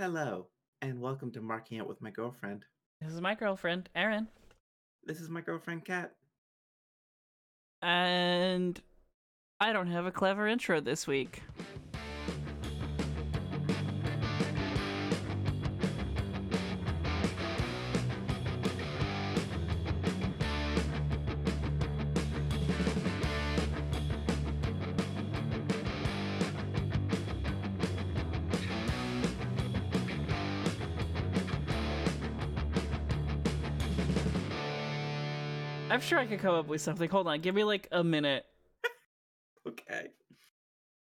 Hello, and welcome to Marking Out with My Girlfriend. This is my girlfriend, Erin. This is my girlfriend, Kat. And I don't have a clever intro this week. I'm sure I could come up with something. Hold on, give me like a minute. Okay.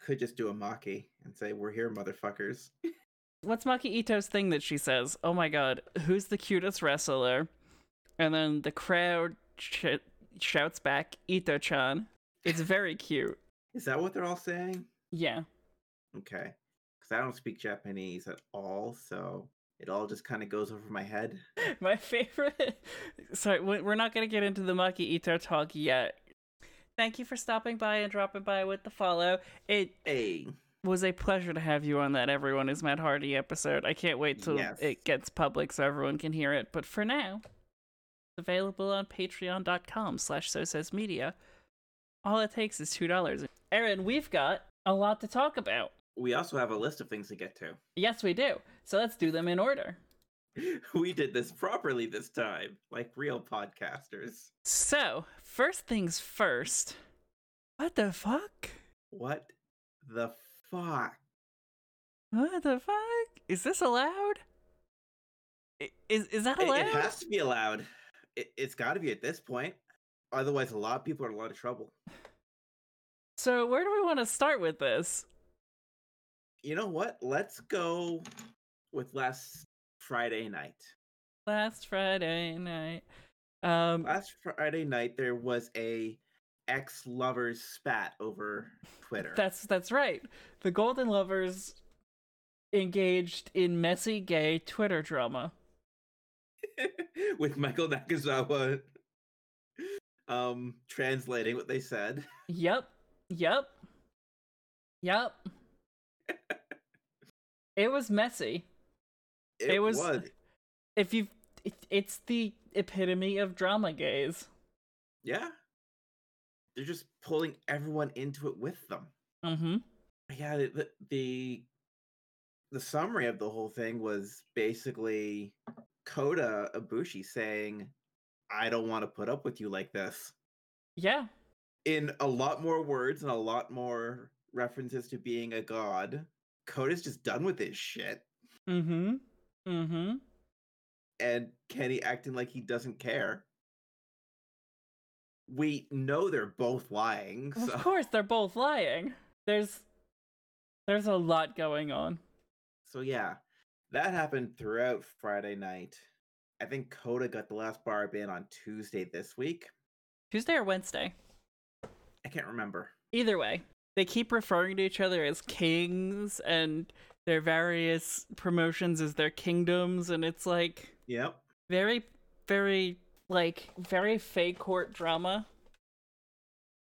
Could just do a Maki and say, We're here, motherfuckers. What's Maki Ito's thing that she says? Oh my god, who's the cutest wrestler? And then the crowd sh- shouts back, Ito chan. It's very cute. Is that what they're all saying? Yeah. Okay. Because I don't speak Japanese at all, so it all just kind of goes over my head. My favorite. Sorry, we- we're not going to get into the Maki Ito talk yet. Thank you for stopping by and dropping by with the follow. It Hey. was a pleasure to have you on that Everyone is Matt Hardy episode. I can't wait till Yes. it gets public so everyone can hear it. But for now, it's available on patreon.com slash so says media. All it takes is $2. Erin, we've got a lot to talk about. We also have a list of things to get to. Yes, we do. So let's do them in order. We did this properly this time, like real podcasters. So, first things first. What the fuck? What the fuck? What the fuck? Is this allowed? Is is that It, allowed? it has to be allowed. It, it's got to be at this point. Otherwise, a lot of people are in a lot of trouble. So, where do we want to start with this? You know what? Let's go with last Friday night. Last Friday night. Um Last Friday night, there was a ex lovers spat over Twitter. that's that's right. The Golden Lovers engaged in messy gay Twitter drama. with Michael Nakazawa um translating what they said. Yep. Yep. Yep. it was messy. It, It was- was If you it, it's the epitome of drama gaze. yeah. They're just pulling everyone into it with them. Mhm. yeah the, the the summary of the whole thing was basically Kota Ibushi saying, "I don't want to put up with you like this." Yeah. In a lot more words and a lot more references to being a god, Kota's just done with this shit, Mm Mhm. Mhm. and Kenny acting like he doesn't care. We know they're both lying, Of course, they're both lying. There's there's a lot going on. So yeah, that happened throughout Friday night. I think Kota got the last barb in on Tuesday this week. Tuesday or Wednesday? I can't remember. Either way, they keep referring to each other as kings and their various promotions as their kingdoms, and it's like Yep. very, very like very fake court drama.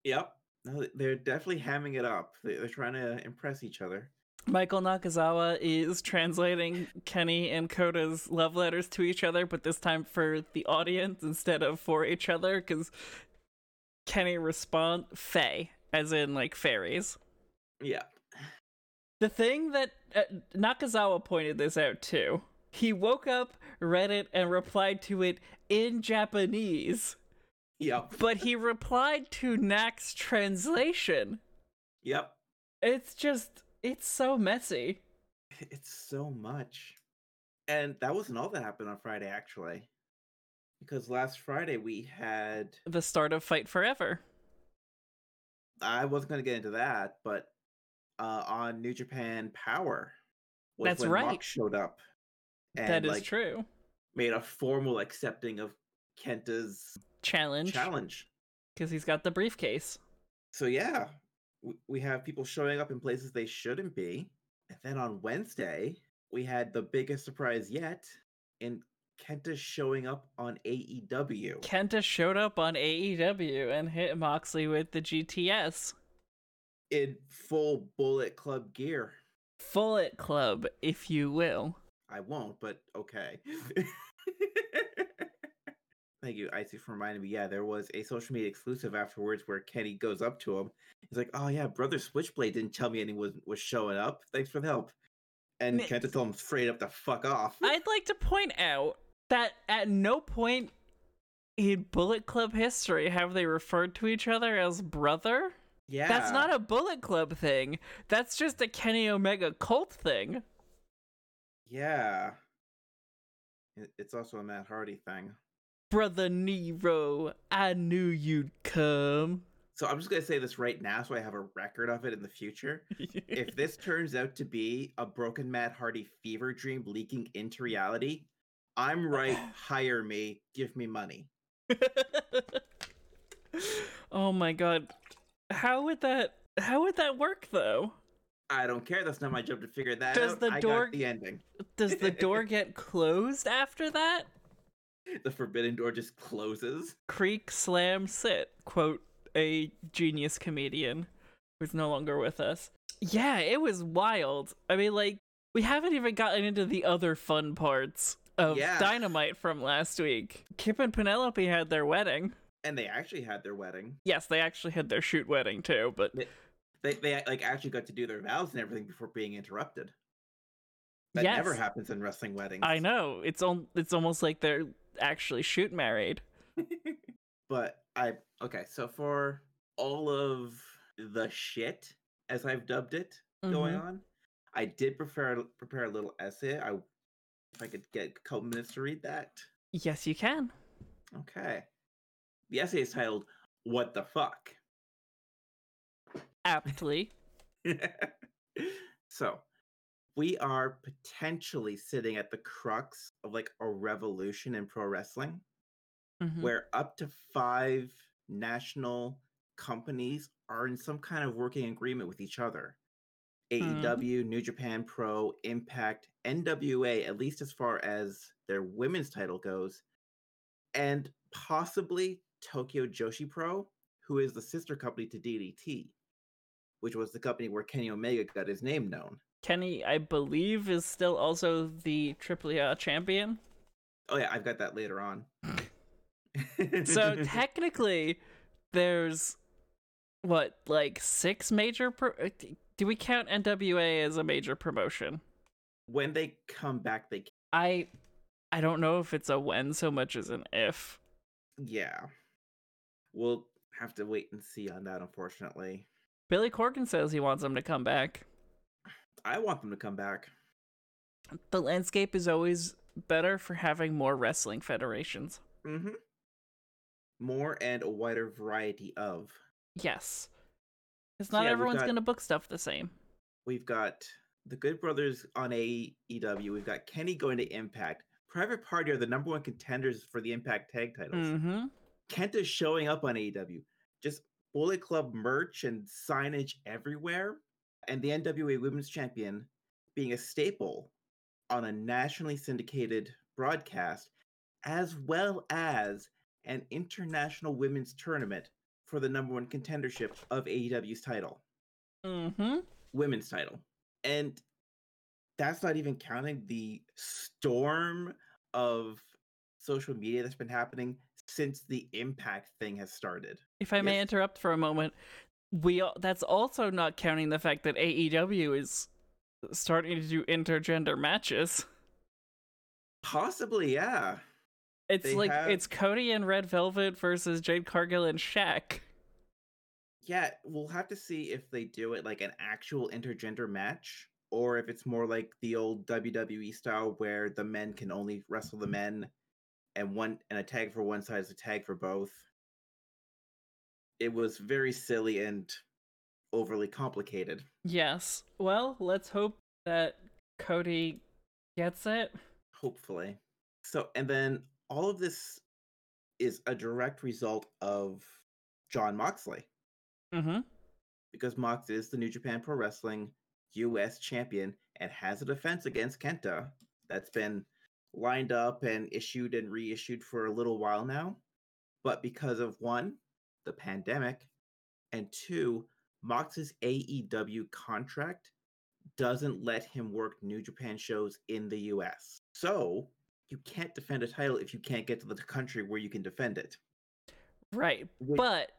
Yep. No, they're definitely hamming it up. They- They're trying to impress each other. Michael Nakazawa is translating Kenny and Kota's love letters to each other, but this time for the audience instead of for each other, because Kenny respond Fae, as in like fairies. Yeah. The thing that uh, Nakazawa pointed this out too. He woke up, read it, and replied to it in Japanese, Yep. but he replied to Nak's translation. Yep. It's just, it's so messy. It's so much. And that wasn't all that happened on Friday, actually. Because last Friday we had. The start of Fight Forever. I wasn't going to get into that, but uh, on New Japan Power. That's right. Mox showed up. that is like, true. Made a formal accepting of Kenta's Challenge. challenge. Because he's got the briefcase. So yeah, we have people showing up in places they shouldn't be. And then on Wednesday, we had the biggest surprise yet in Kenta showing up on AEW. Kenta showed up on AEW and hit Moxley with the GTS. In full Bullet Club gear. Bullet Club, if you will. I won't, but okay. Thank you, Icy, for reminding me. Yeah, there was a social media exclusive afterwards where Kenny goes up to him. He's like, "Oh yeah, brother Switchblade didn't tell me anyone was, was showing up. Thanks for the help." And Kenta told him straight up to fuck off. I'd like to point out that at no point in Bullet Club history have they referred to each other as brother. Yeah, That's not a Bullet Club thing. That's just a Kenny Omega cult thing. Yeah, it's also a Matt Hardy thing. Brother Nero, I knew you'd come. So I'm just gonna say this right now, so I have a record of it in the future. if this turns out to be a broken Matt Hardy fever dream leaking into reality, I'm right. Hire me. Give me money. oh my god. How would that how would that work though? I don't care. That's not my job to figure that Does out. the I door- got the ending. Does the door get closed after that? The forbidden door just closes. Creak slam sit, quote a genius comedian who's no longer with us. Yeah, it was wild. I mean like we haven't even gotten into the other fun parts of Yeah. Dynamite from last week. Kip and Penelope had their wedding. And they actually had their wedding. Yes, they actually had their shoot wedding too, but They they like actually got to do their vows and everything before being interrupted. That never happens in wrestling weddings. I know. It's on it's almost like they're actually shoot married. but I okay, so for all of the shit, as I've dubbed it, going Mhm. on, I did prepare prepare a little essay. I if I could get a couple minutes to read that. Yes, you can. Okay. The essay is titled What the Fuck? Aptly. so we are potentially sitting at the crux of like a revolution in pro wrestling Mhm. where up to five national companies are in some kind of working agreement with each other. AEW, New Japan Pro, Impact, NWA, at least as far as their women's title goes, and possibly Tokyo Joshi Pro, who is the sister company to DDT, which was the company where Kenny Omega got his name known. Kenny, I believe, is still also the AAA champion. Oh yeah, I've got that later on. So technically, there's what like six major. Pro- uh, do we count NWA as a major promotion? when they come back, they I, I don't know if it's a when so much as an if. yeah. We'll have to wait and see on that, unfortunately. Billy Corgan says he wants them to come back. I want them to come back. The landscape is always better for having more wrestling federations. Mm-hmm. More and a wider variety of. Yes. Because not yeah, everyone's got- going to book stuff the same. We've got the Good Brothers on AEW. We've got Kenny going to Impact. Private Party are the number one contenders for the Impact tag titles. Mm-hmm. Kenta's showing up on AEW. Just Bullet Club merch and signage everywhere. And the NWA Women's Champion being a staple on a nationally syndicated broadcast, as well as an international women's tournament for the number one contendership of AEW's title, Mm-hmm. women's title. And that's not even counting the storm of social media that's been happening since the impact thing has started. If I may Yes. interrupt for a moment, we that's also not counting the fact that AEW is starting to do intergender matches. Possibly, yeah. It's They like have- it's Cody and Red Velvet versus Jade Cargill and Shaq. Yeah, we'll have to see if they do it like an actual intergender match or if it's more like the old WWE style where the men can only wrestle the mm. men and one and a tag for one side is a tag for both. It was very silly and overly complicated. Yes. Well, let's hope that Cody gets it. hopefully. So, and then all of this is a direct result of Jon Moxley Mm-hmm. because Mox is the New Japan Pro Wrestling US champion and has a defense against Kenta that's been lined up and issued and reissued for a little while now. But because of one, the pandemic, and two, Mox's AEW contract doesn't let him work New Japan shows in the US. So you can't defend a title if you can't get to the country where you can defend it. Right. Which- But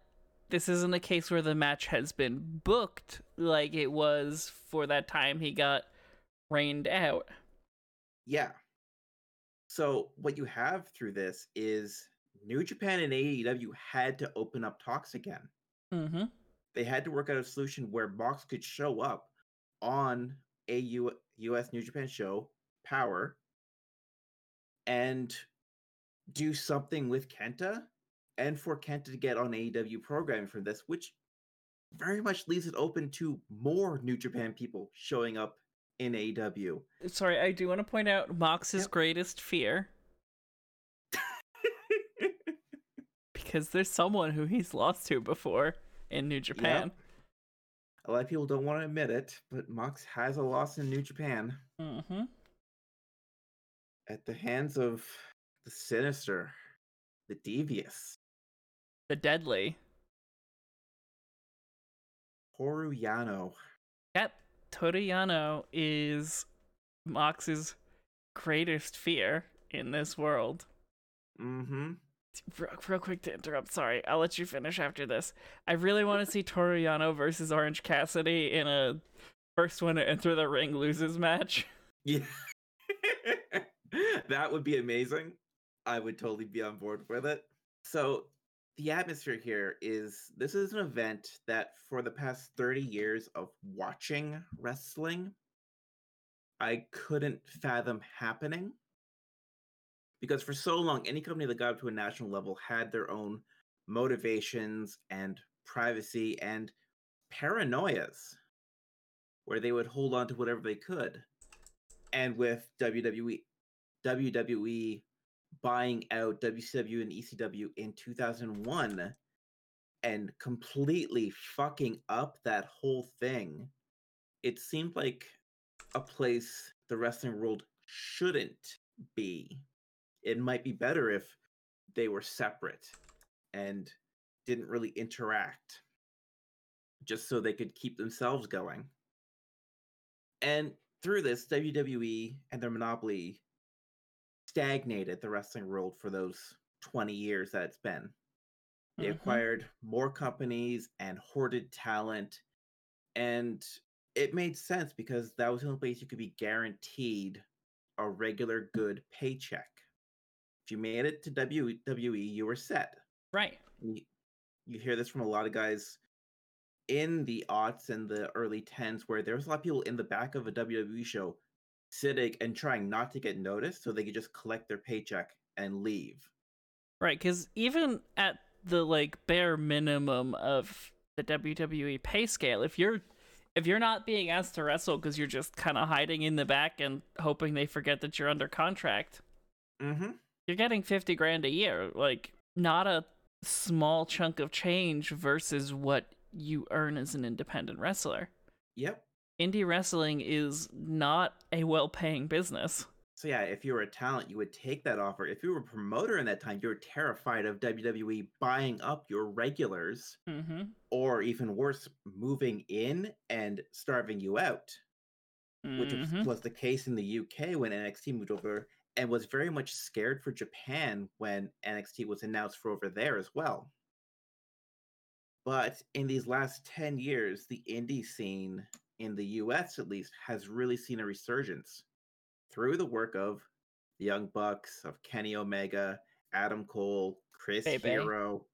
this isn't a case where the match has been booked like it was for that time he got rained out. Yeah. So what you have through this is New Japan and AEW had to open up talks again. Mm-hmm. They had to work out a solution where Mox could show up on a U- US New Japan show, Power, and do something with Kenta, and for Kenta to get on AEW programming for this, which very much leaves it open to more New Japan people showing up in AW. Sorry, I do want to point out Mox's Yep. greatest fear because there's someone who he's lost to before in New Japan. A lot of people don't want to admit it, but Mox has a loss in New Japan Mm-hmm. at the hands of the sinister, the devious, The deadly. Toru Yano. Yep, Toru Yano is Mox's greatest fear in this world. Mm-hmm. Real, real quick to interrupt, sorry, I'll let you finish after this. I really want to see Toru Yano versus Orange Cassidy in a first one to enter the ring loses match. Yeah. that would be amazing. I would totally be on board with it. So the atmosphere here is this is an event that for the past 30 years of watching wrestling, I couldn't fathom happening. Because for so long, any company that got up to a national level had their own motivations and privacy and paranoias where they would hold on to whatever they could. And with WWE, WWE buying out WCW and ECW in 2001 and completely fucking up that whole thing, it seemed like a place the wrestling world shouldn't be. It might be better if they were separate and didn't really interact just so they could keep themselves going. And through this, WWE and their monopoly stagnated the wrestling world for those 20 years that it's been. They Mhm. acquired more companies and hoarded talent. And it made sense because that was the only place you could be guaranteed a regular good paycheck. If you made it to WWE, you were set Right. you, you hear this from a lot of guys in the aughts and the early 10s where there was a lot of people in the back of a WWE show sitting and trying not to get noticed so they could just collect their paycheck and leave. Right, because even at the like bare minimum of the WWE pay scale, if you're if you're not being asked to wrestle because you're just kind of hiding in the back and hoping they forget that you're under contract, Mm-hmm. you're getting 50 grand a year. Like, not a small chunk of change versus what you earn as an independent wrestler. Yep. Indie wrestling is not a well paying business. So yeah, if you were a talent, you would take that offer. If you were a promoter in that time, you were terrified of WWE buying up your regulars, Mm-hmm. or even worse, moving in and starving you out. which was- was the case in the UK when NXT moved over, and was very much scared for Japan when NXT was announced for over there as well. But in these last 10 years, the indie scene in the US at least has really seen a resurgence through the work of the Young Bucks, of Kenny Omega, Adam Cole, Chris Bebe. Hero.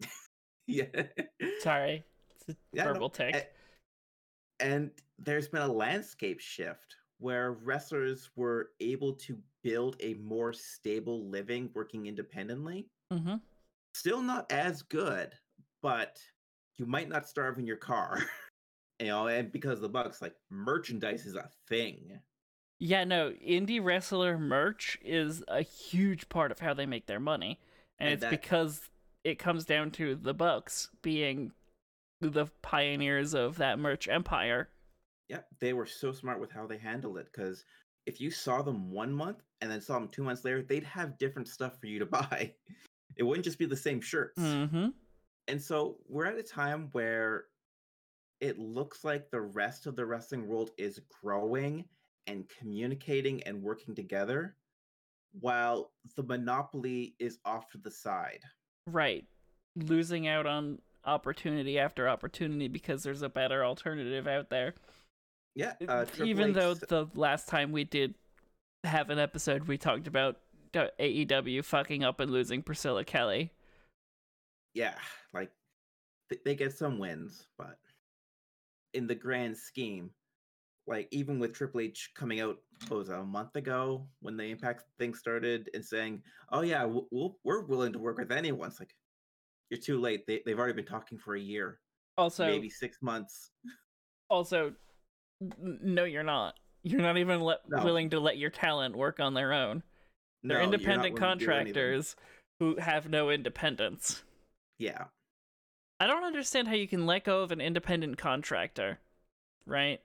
yeah. Sorry. It's a Yeah, no, verbal tick. eh, and there's been a landscape shift where wrestlers were able to build a more stable living working independently. mm-hmm. Still not as good, but you might not starve in your car. you know, and because the Bucks, like merchandise is a thing. Yeah, no, indie wrestler merch is a huge part of how they make their money. And, And it's that- because it comes down to the Bucks being the pioneers of that merch empire. Yep, they were so smart with how they handled it because if you saw them one month and then saw them two months later, they'd have different stuff for you to buy. It wouldn't just be the same shirts. Mm-hmm. And so we're at a time where it looks like the rest of the wrestling world is growing and communicating and working together while the monopoly is off to the side. Right. Losing out on opportunity after opportunity because there's a better alternative out there. Yeah. Uh, Even H though the last time we did have an episode, we talked about AEW fucking up and losing Priscilla Kelly. yeah, like they get some wins, but in the grand scheme, like even with Triple H coming out what was it, a month ago when the Impact thing started and saying, "Oh yeah, w- we'll, we're willing to work with anyone," it's like you're too late. They they've already been talking for a year, Also, maybe six months. also, no, you're not. You're not even let, No. willing to let your talent work on their own. They're No, independent willing to do anything. contractors who have no independence. Yeah, I don't understand how you can let go of an independent contractor, right?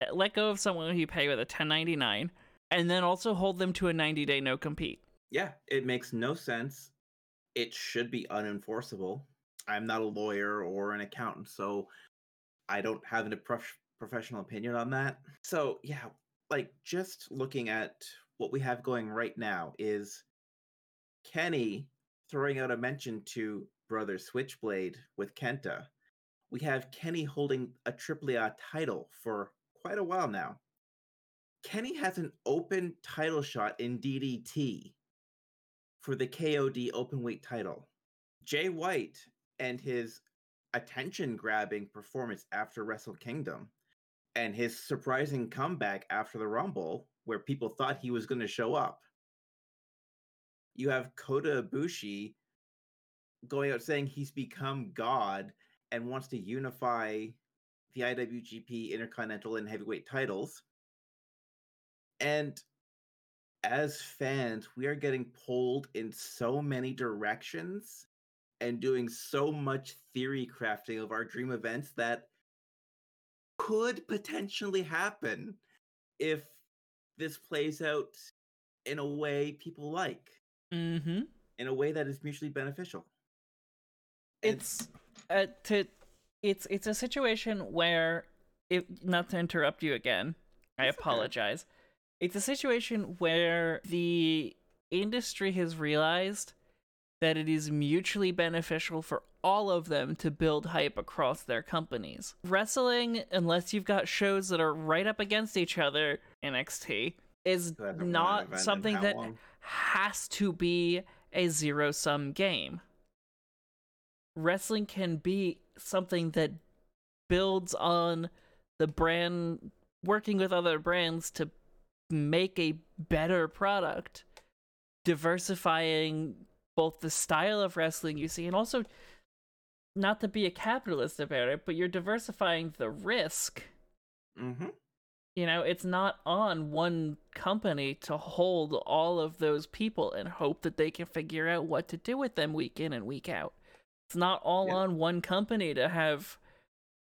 Uh, Let go of someone who you pay with a 1099 and then also hold them to a 90 day no compete. yeah, it makes no sense. It should be unenforceable. I'm not a lawyer or an accountant, so I don't have a prof- professional opinion on that. So, yeah, like just looking at what we have going right now is Kenny throwing out a mention to Brother Switchblade with Kenta. We have Kenny holding a Triple A title for quite a while now. Kenny has an open title shot in DDT for the KOD openweight title. Jay White and his attention grabbing performance after Wrestle Kingdom and his surprising comeback after the Rumble, where people thought he was going to show up. You have Kota Ibushi going out saying he's become God and wants to unify the IWGP Intercontinental and Heavyweight titles. And as fans, we are getting pulled in so many directions and doing so much theory crafting of our dream events that could potentially happen if this plays out in a way people like, Mm-hmm. in a way that is mutually beneficial. And- It's uh, to it's it's a situation where if not to interrupt you again, I It's okay. apologize. It's a situation where the industry has realized that it is mutually beneficial for all of them to build hype across their companies. Wrestling, unless you've got shows that are right up against each other, NXT, is haven't won an not something that long? has to be a zero sum game. Wrestling can be something that builds on the brand working with other brands to make a better product, diversifying both the style of wrestling you see and also not to be a capitalist about it, but you're diversifying the risk. Mhm. You know, it's not on one company to hold all of those people and hope that they can figure out what to do with them week in and week out. It's not all Yeah. on one company to have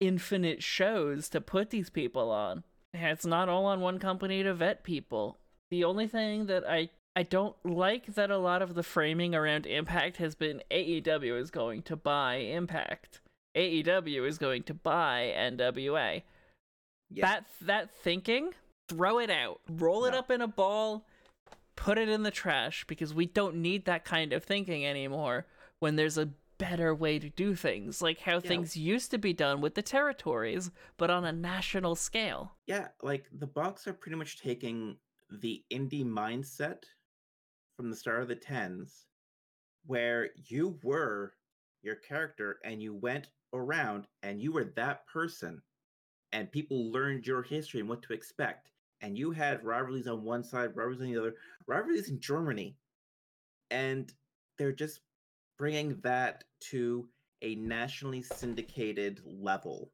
infinite shows to put these people on. It's not all on one company to vet people. The only thing that I I don't like that a lot of the framing around Impact has been AEW is going to buy Impact. AEW is going to buy NWA Yeah. that that thinking throw it out roll it up in a ball put it in the trash because we don't need that kind of thinking anymore when there's a better way to do things like how things used to be done with the territories but on a national scale Yeah, like the Bucks are pretty much taking the indie mindset from the start of the tens, where you were your character and you went around and you were that person, and people learned your history and what to expect. And you had rivalries on one side, rivalries on the other, rivalries in Germany, and they're just bringing that to a nationally syndicated level.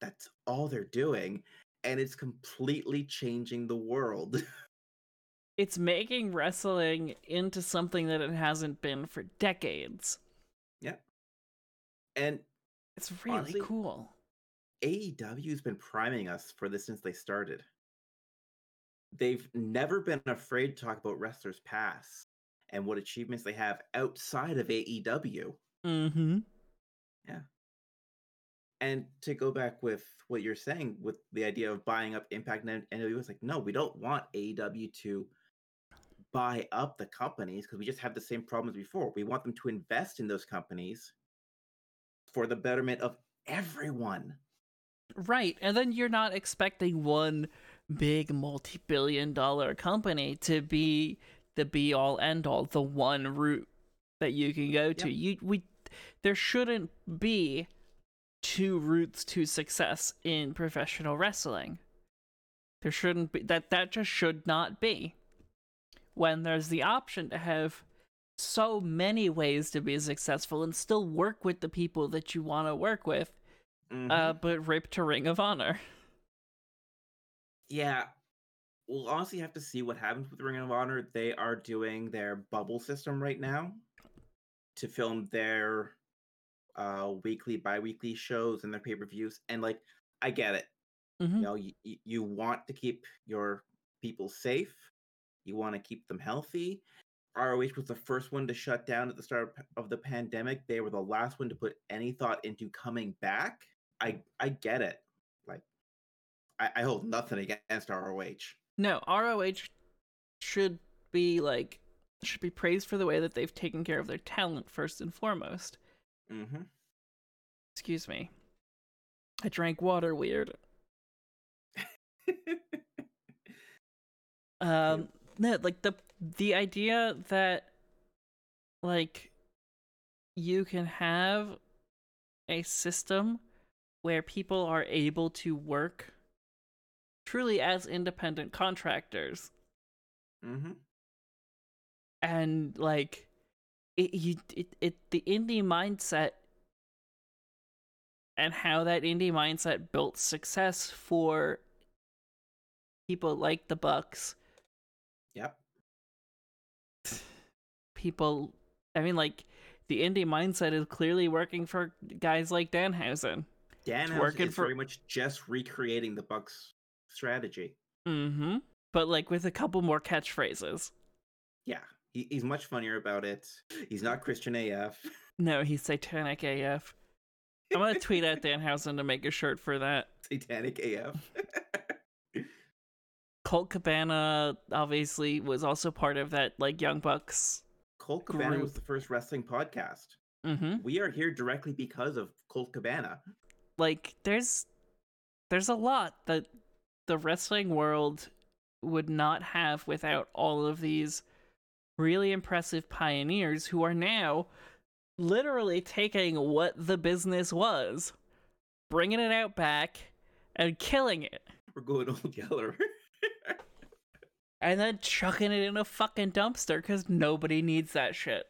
That's all they're doing and it's completely changing the world. it's making wrestling into something that it hasn't been for decades Yeah. and it's really Honestly, cool AEW's been priming us for this since they started. They've never been afraid to talk about wrestlers' past and what achievements they have outside of AEW. mm-hmm Yeah. And to go back with what you're saying with the idea of buying up Impact and NWA, it's like, no, we don't want AEW to buy up the companies because we just have the same problems before. We want them to invest in those companies for the betterment of everyone. Right. And then you're not expecting one big multi billion dollar company to be the be all end all, the one route that you can go to. Yep. You we there shouldn't be two routes to success in professional wrestling. There shouldn't be that that just should not be. When there's the option to have so many ways to be successful and still work with the people that you want to work with, mm-hmm. uh, but rip to Ring of Honor. Yeah, we'll honestly have to see what happens with Ring of Honor. They are doing their bubble system right now to film their uh weekly, bi-weekly shows and their pay-per-views. And like, I get it. Mm-hmm. You know, you, you want to keep your people safe. You want to keep them healthy. ROH was the first one to shut down at the start of the pandemic. They were the last one to put any thought into coming back. I I get it. Like I, I hold nothing against ROH. No, ROH should be like should be praised for the way that they've taken care of their talent first and foremost. Mm-hmm. Excuse me. I drank water weird. um no, like the the idea that like you can have a system where people are able to work truly as independent contractors. Mm-hmm. And like it, you, it, it, the indie mindset and how that indie mindset built success for people like the Bucks. Yep. People, I mean, like the indie mindset is clearly working for guys like Danhausen. Danhausen working is for... very much just recreating the Bucks strategy. Mm-hmm. But like with a couple more catchphrases. Yeah. He, he's much funnier about it. He's not Christian AF. No, he's satanic AF. I'm gonna tweet at Danhausen to make a shirt for that. Satanic AF. Colt Cabana obviously was also part of that like Young Bucks. Colt Cabana group. was the first wrestling podcast. Mm-hmm. We are here directly because of Colt Cabana. Like there's there's a lot that the wrestling world would not have without all of these really impressive pioneers who are now literally taking what the business was, bringing it out back, and killing it. We're going old Yeller. and then chucking it in a fucking dumpster because nobody needs that shit.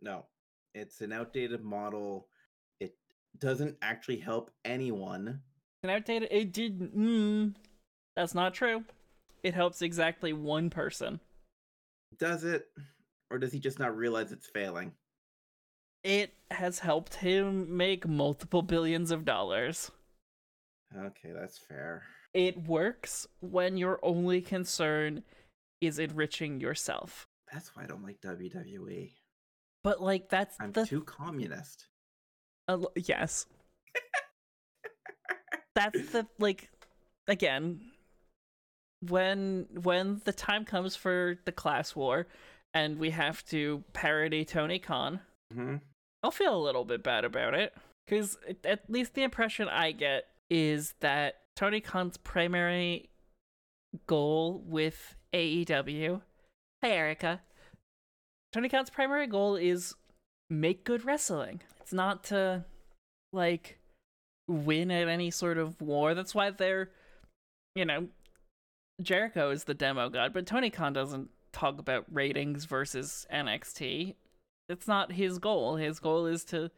No, it's an outdated model. It doesn't actually help anyone. An outdated. It did. Mm, that's not true. It helps exactly one person. Does it? Or does he just not realize it's failing? It has helped him make multiple billions of dollars. Okay, that's fair. It works when your only concern is enriching yourself. That's why I don't like WWE. But like that's I'm the... too communist. Uh, yes. that's the like again when when the time comes for the class war and we have to parody Tony Khan, mm-hmm. I'll feel a little bit bad about it because at least the impression I get is that Tony Khan's primary goal with AEW. Hey, Erica. Tony Khan's primary goal is make good wrestling. It's not to like win at any sort of war. That's why they're, you know, Jericho is the demo god, but Tony Khan doesn't talk about ratings versus NXT. It's not his goal. His goal is to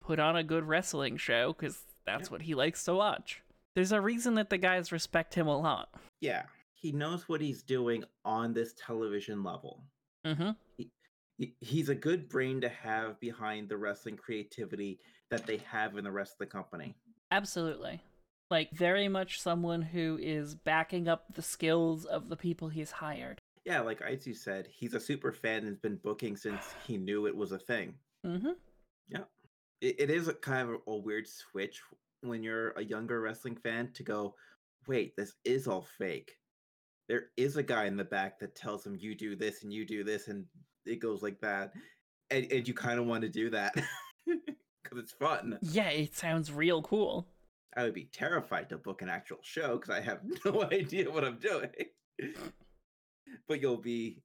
put on a good wrestling show because that's what he likes to watch. There's a reason that the guys respect him a lot. Yeah, he knows what he's doing on this television level. Mm-hmm. He, he, he's a good brain to have behind the wrestling creativity that they have in the rest of the company. Absolutely like very much someone who is backing up the skills of the people he's hired. Yeah, like Aizu said, he's a super fan and has been booking since he knew it was a thing. Mm-hmm. Yeah. It, it is a kind of a weird switch when you're a younger wrestling fan to go, wait, this is all fake. There is a guy in the back that tells him you do this and you do this and it goes like that. And, and you kind of want to do that because it's fun. Yeah, it sounds real cool. I would be terrified to book an actual show because I have no idea what I'm doing. but you'll be,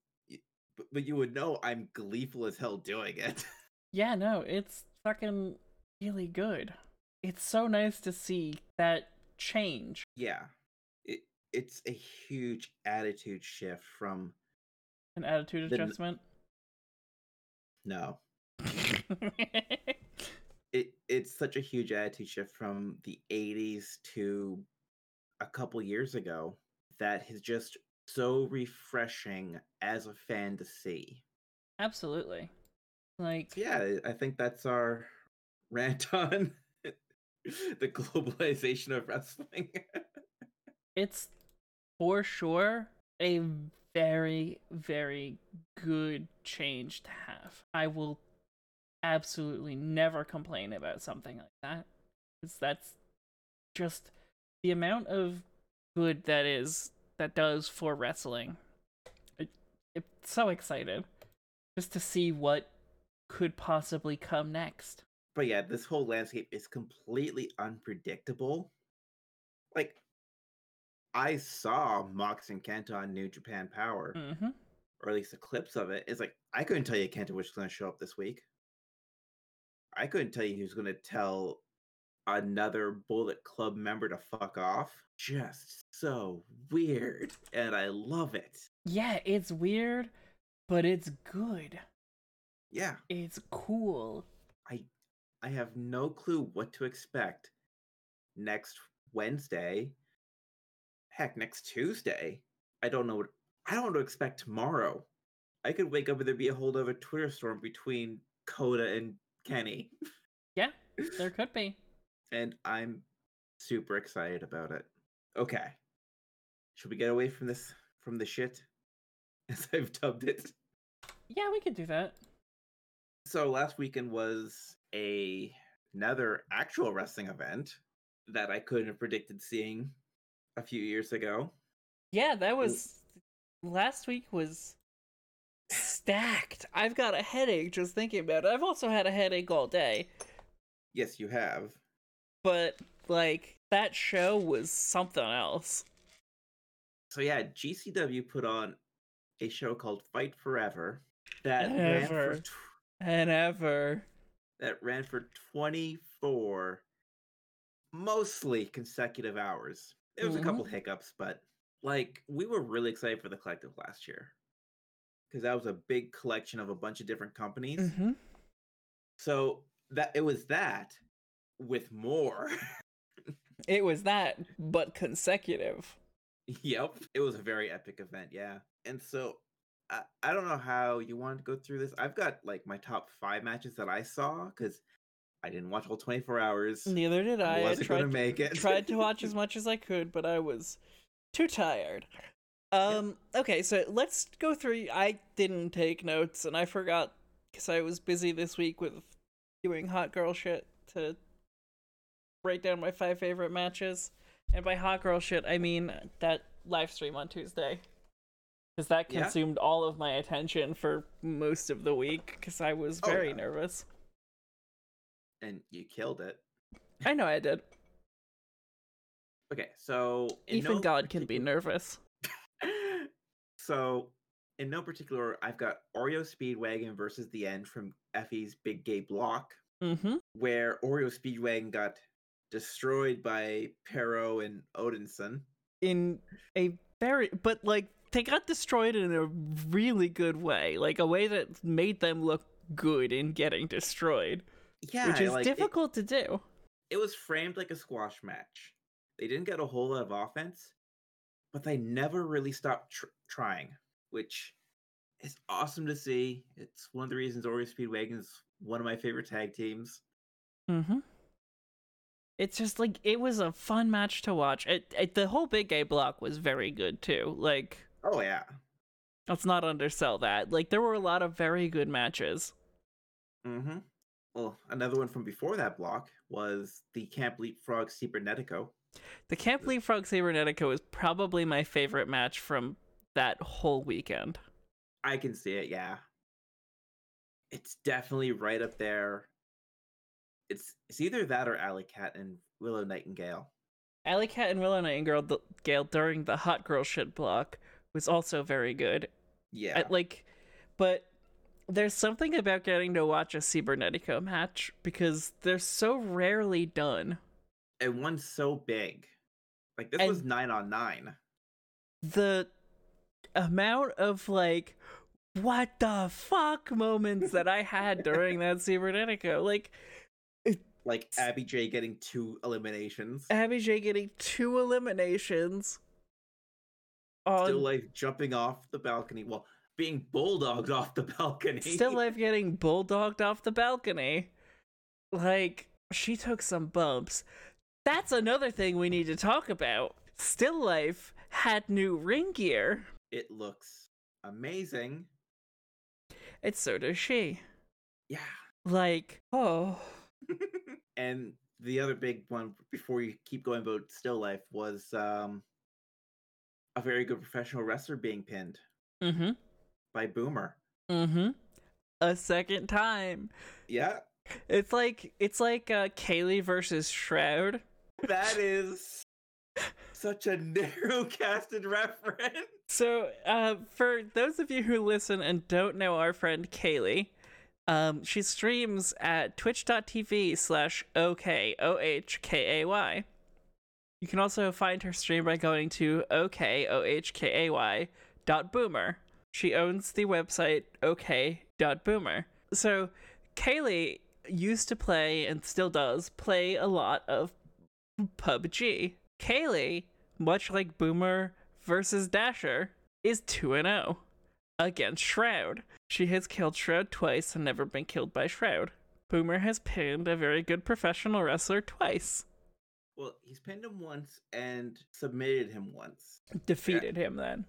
but, you would know I'm gleeful as hell doing it. Yeah, no, it's fucking really good. It's so nice to see that change. yeah, it it's a huge attitude shift from An attitude The adjustment. no. It it's such a huge attitude shift from the 80s to a couple years ago that is just so refreshing as a fan to see. Absolutely. Like, yeah, I think that's our rant on the globalization of wrestling. it's for sure a very, very good change to have. I will absolutely never complain about something like that. Because that's just the amount of good that is, that does for wrestling. It, it's so excited just to see what could possibly come next. but yeah, this whole landscape is completely unpredictable. Like I saw Mox and Kenta on New Japan Power, Mm-hmm. or at least a clips of it. It's like I couldn't tell you Kenta was going to show up this week. I couldn't tell you who's going to tell another Bullet Club member to fuck off. Just so weird, and I love it. Yeah, it's weird, but it's good. Yeah, It's cool. I I have no clue what to expect next Wednesday. Heck, next Tuesday. I don't know what I don't know what to expect tomorrow. I could wake up and there'd be a whole other Twitter storm between Kota and Kenny. Yeah, there could be. and I'm super excited about it. Okay. Should we get away from this from the shit? As I've dubbed it. Yeah, we could do that. So last weekend was a another actual wrestling event that I couldn't have predicted seeing a few years ago. Yeah, that was last week was stacked. I've got a headache just thinking about it. I've also had a headache all day, Yes, you have. but like that show was something else. So yeah, GCW put on a show called Fight Forever that ran for tw- And ever. that ran for 24 mostly consecutive hours. There was Mhm. a couple hiccups, but like we were really excited for the collective last year because that was a big collection of a bunch of different companies. Mm-hmm. So that it was that with more. It was that, but consecutive. yep, it was a very epic event, yeah. And so I, I don't know how you wanted to go through this. I've got like my top five matches that I saw because I didn't watch all 24 hours. Neither did I. I wasn't tried gonna make it. tried to watch as much as I could, but I was too tired. Um okay, so let's go through I didn't take notes and I forgot cuz I was busy this week with doing hot girl shit to write down my five favorite matches. And by hot girl shit, I mean that live stream on Tuesday. Cuz that Yeah. consumed all of my attention for most of the week cuz I was Oh, very yeah. nervous. and you killed it. I know I did. Okay, so Even no God can be nervous. So in no particular, I've got Oreo Speedwagon versus the End from Effy's Big Gay Block, Mhm. where Oreo Speedwagon got destroyed by Parrow and Odinson. in a very but like they got destroyed in a really good way like a way that made them look good in getting destroyed Yeah, which is like, it- difficult to do It, was framed like a squash match. They didn't get a whole lot of offense, but they never really stopped tr- trying, which is awesome to see. It's one of the reasons Oreo Speedwagon is one of my favorite tag teams. mm-hmm it's just like it was a fun match to watch it, it the whole big gay block was very good too like Oh yeah. let's not undersell that like there were a lot of very good matches Mm-hmm. Well, another one from before that block was the Camp Leapfrog Cybernetico. The Camp Leapfrog Cybernetico is probably my favorite match from that whole weekend. I can see it, yeah. It's definitely right up there. It's it's either that or Allie Katch and Willow Nightingale. Allie Katch and Willow Nightingale Gale during the Hot Girl shit block was also very good. Yeah. I, like, but there's something about getting to watch a Cybernetico match because they're so rarely done. And one so big. Like this And- was nine on nine. The amount of like, what the fuck moments that I had during that Cibernetico, like Like Abby J getting two eliminations. Abby J getting two eliminations on Still life jumping off the balcony. Well, being bulldogged off the balcony. Still Life getting bulldogged off the balcony. Like, she took some bumps. That's another thing we need to talk about. Still Life had new ring gear, it looks amazing. and so does she. Yeah. Like, oh. and the other big one before you keep going about still life was um a very good professional wrestler being pinned Mm hmm. by Boomer. Mm hmm. A second time. Yeah. It's like it's like uh, Kaylee versus Shroud. That is such a narrow casted reference. So, uh, for those of you who listen and don't know our friend Kaylee, um, she streams at twitch.tv slash OK, O-H-K-A-Y. You can also find her stream by going to OK, O-H-K-A-Y dot boomer. She owns the website OK dot boomer. So, Kaylee used to play and still does play a lot of PUBG. Kaylee, much like Boomer versus Dasher, is 2 0 against Shroud. She has killed Shroud twice and never been killed by Shroud. Boomer has pinned a very good professional wrestler twice. Well, he's pinned him once and submitted him once. Defeated him then.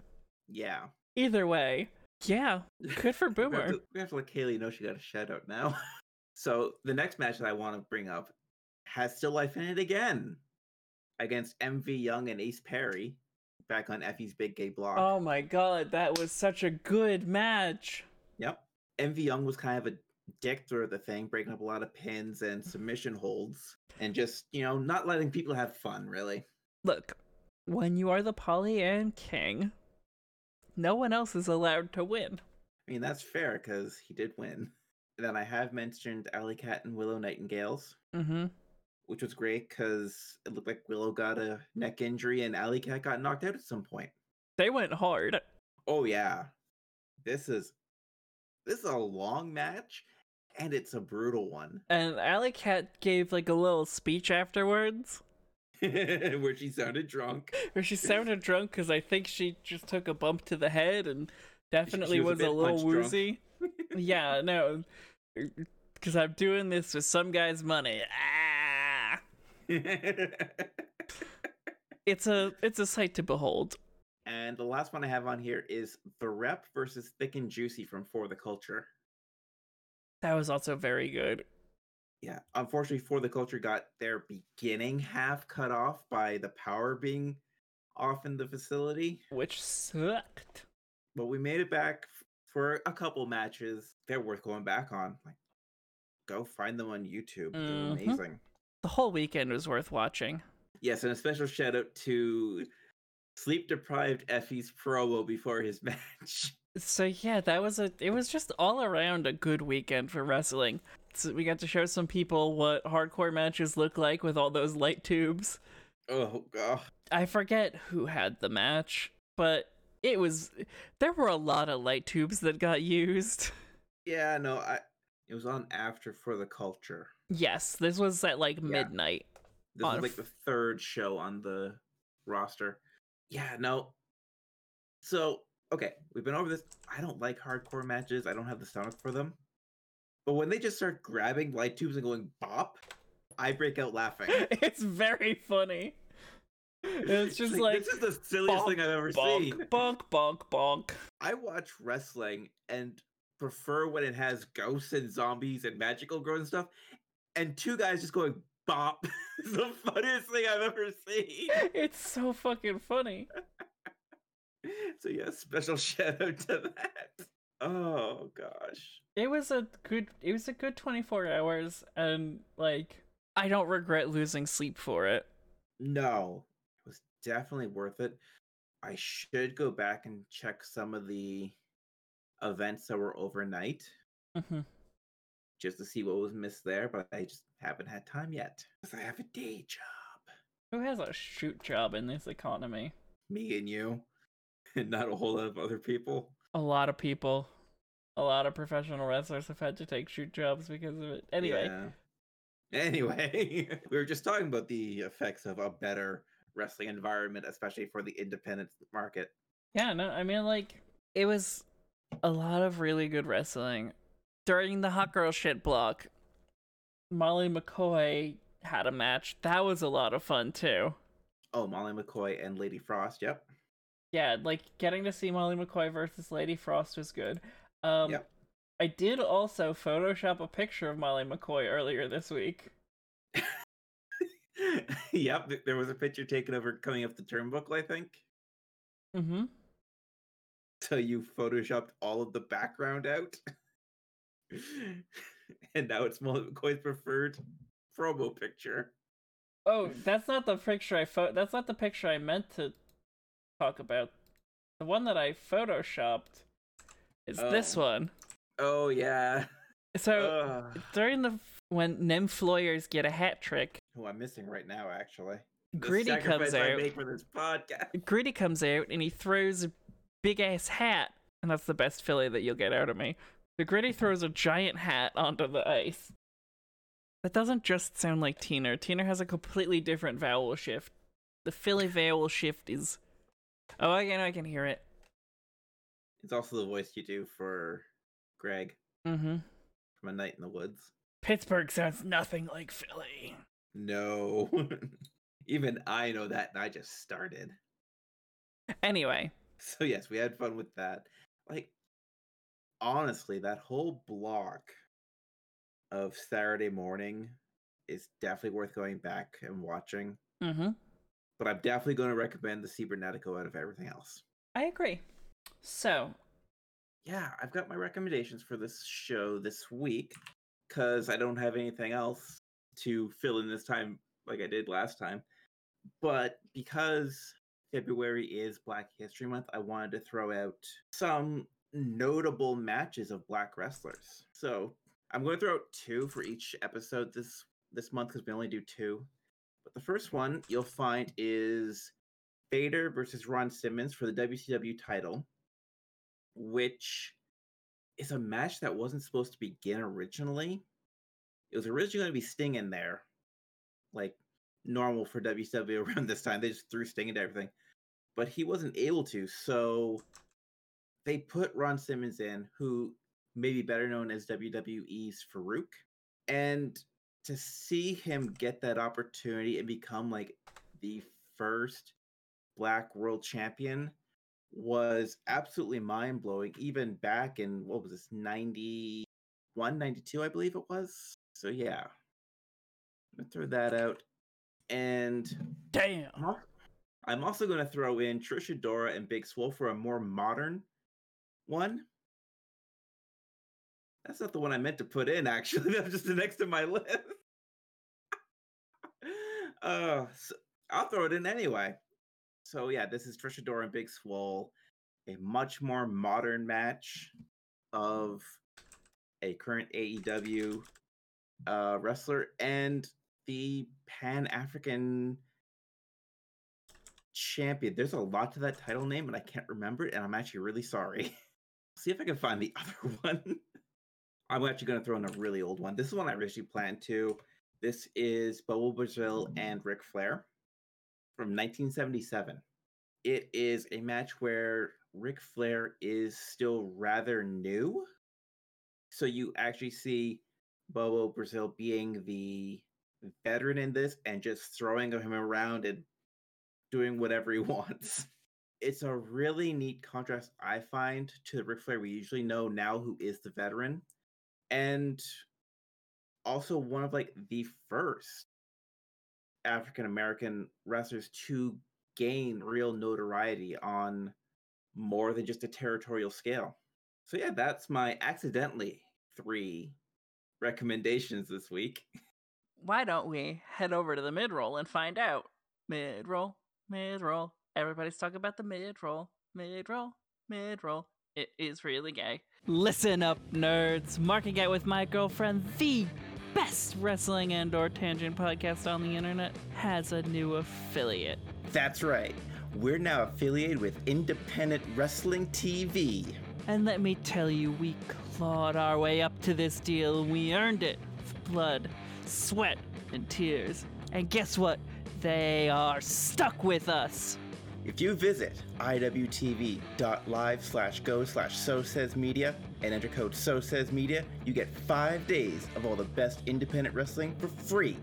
Yeah. Either way, yeah, good for We have Boomer. to, we have to let Kaylee know she got a shout out now. so the next match that I want to bring up has still life in it again against MV Young and Ace Perry back on Effy's Big Gay Block. Oh my god, that was such a good match. Yep. MV Young was kind of a dick through the thing, breaking up a lot of pins and submission holds, and just, you know, not letting people have fun, really. Look, when you are the Pollyann King, no one else is allowed to win. I mean, that's fair because he did win. And then I have mentioned Allie Katch and Willow Nightingale's, Mm-hmm. Which was great because it looked like Willow got a neck injury and Allie Katch got knocked out at some point. They went hard. Oh yeah, this is this is a long match, and it's a brutal one. And Allie Katch gave like a little speech afterwards where she sounded drunk. where she sounded drunk because I think she just took a bump to the head and definitely was a was, a, bit little woozy. yeah, no, because I'm doing this with some guy's money. Ah, it's a it's a sight to behold. and the last one I have on here is the Rep versus Thick and Juicy from For the Culture. That was also very good. Yeah, unfortunately, For the Culture got their beginning half cut off by the power being off in the facility. which sucked. but we made it back for a couple matches. They're worth going back on. Like, go find them on YouTube. They're Mhm. amazing. The whole weekend was worth watching. Yes, and a special shout out to sleep deprived Effy's promo before his match. So yeah, that was a it was just all around a good weekend for wrestling. So we got to show some people what hardcore matches look like with all those light tubes. Oh god. I forget who had the match, but it was there were a lot of light tubes that got used. Yeah, no, I it was on after for the culture. Yes, this was at like midnight. This was like the third show on the roster. Yeah, no. So, okay, we've been over this. I don't like hardcore matches. I don't have the stomach for them. But when they just start grabbing light tubes and going bop, I break out laughing. it's very funny. It's just like, this is the silliest bonk, thing I've ever seen. bonk, bonk, bonk, bonk. I watch wrestling and prefer when it has ghosts and zombies and magical growth and stuff. And two guys just going bop. it's the funniest thing I've ever seen. It's so fucking funny. So yeah, special shout out to that. Oh gosh. It was a good it was a good 24 hours and like I don't regret losing sleep for it. No, it was definitely worth it. I should go back and check some of the events that were overnight Mhm. Just to see what was missed there, but I just haven't had time yet. Because I have a day job. Who has a shoot job in this economy? Me and you, and not a whole lot of other people. A lot of people. A lot of professional wrestlers have had to take shoot jobs because of it. Anyway, Yeah. Anyway, we were just talking about the effects of a better wrestling environment, especially for the independent market. Yeah, no, I mean, like, it was a lot of really good wrestling. During the Hot Girl shit block, Molly McCoy had a match. That was a lot of fun, too. Oh, Molly McCoy and Lady Frost. Yep. Yeah, like, getting to see Molly McCoy versus Lady Frost was good. Um, Yep. I did also Photoshop a picture of Molly McCoy earlier this week. yep. There was a picture taken of her coming up the turnbuckle, I think. Mm-hmm. So you photoshopped all of the background out. and now it's McCoy's preferred promo picture. Oh, that's not the picture I pho- That's not the picture I meant to talk about. The one that I photoshopped is oh. this Oh. one. Oh yeah. So Ugh. during the when Nymph get a hat trick, who I'm missing right now, actually. Gritty comes out. for this podcast. Gritty comes out and he throws a big ass hat, and that's the best Philly that you'll get out of me. The Gritty throws a giant hat onto the ice. That doesn't just sound like Tina. Tina has a completely different vowel shift. The Philly vowel shift is. Oh, I can I can hear it. It's also the voice you do for Greg Mm-hmm. from A Night in the Woods. Pittsburgh sounds nothing like Philly. No. Even I know that, and I just started. Anyway, So yes, we had fun with that. Like honestly, that whole block of Saturday morning is definitely worth going back and watching. mm-hmm. But I'm definitely going to recommend the Cibernetico out of everything else. I agree. So, Yeah, I've got my recommendations for this show this week because I don't have anything else to fill in this time like I did last time. But because February is Black History Month, I wanted to throw out some notable matches of black wrestlers. So I'm going to throw out two for each episode this this month because we only do two. But the first one you'll find is Vader versus Ron Simmons for the WCW title, which is a match that wasn't supposed to begin originally. It was originally going to be Sting in there, like normal for WCW around this time. They just threw Sting into everything, but he wasn't able to. So they put Ron Simmons in, who may be better known as WWE's Faarooq, and to see him get that opportunity and become like the first black world champion was absolutely mind blowing, even back in what was this, 91, 92, I believe it was. So, yeah, I'm gonna throw that out. And damn. I'm also going to throw in Trish Adora and Big Swole for a more modern one. That's not the one I meant to put in, actually. That's just the next to my list. uh, so I'll throw it in anyway. So, yeah, this is Trish Adora and Big Swole, a much more modern match of a current AEW uh, wrestler and the Pan African champion. There's a lot to that title name, and I can't remember it, and I'm actually really sorry. See if I can find the other one. I'm actually going to throw in a really old one. This is one I originally planned to. This is Bobo Brazil and Ric Flair from 1977. It is a match where Ric Flair is still rather new. So you actually see Bobo Brazil being the veteran in this and just throwing him around and doing whatever he wants. It's a really neat contrast I find to the Ric Flair we usually know now, who is the veteran, and also one of like the first African American wrestlers to gain real notoriety on more than just a territorial scale. So yeah, that's my accidentally three recommendations this week. Why don't we head over to the mid roll and find out? Mid roll, mid roll. Everybody's talking about the mid roll, mid roll, mid roll. It is really gay. Listen up, nerds. Marking out with my girlfriend, the best wrestling and or tangent podcast on the internet, has a new affiliate. That's right. We're now affiliated with Independent Wrestling TV. And let me tell you, we clawed our way up to this deal. We earned it with blood, sweat, and tears. And guess what? They are stuck with us. If you visit iwtv.live slash go slash so says media and enter code so says media, you get five days of all the best independent wrestling for free.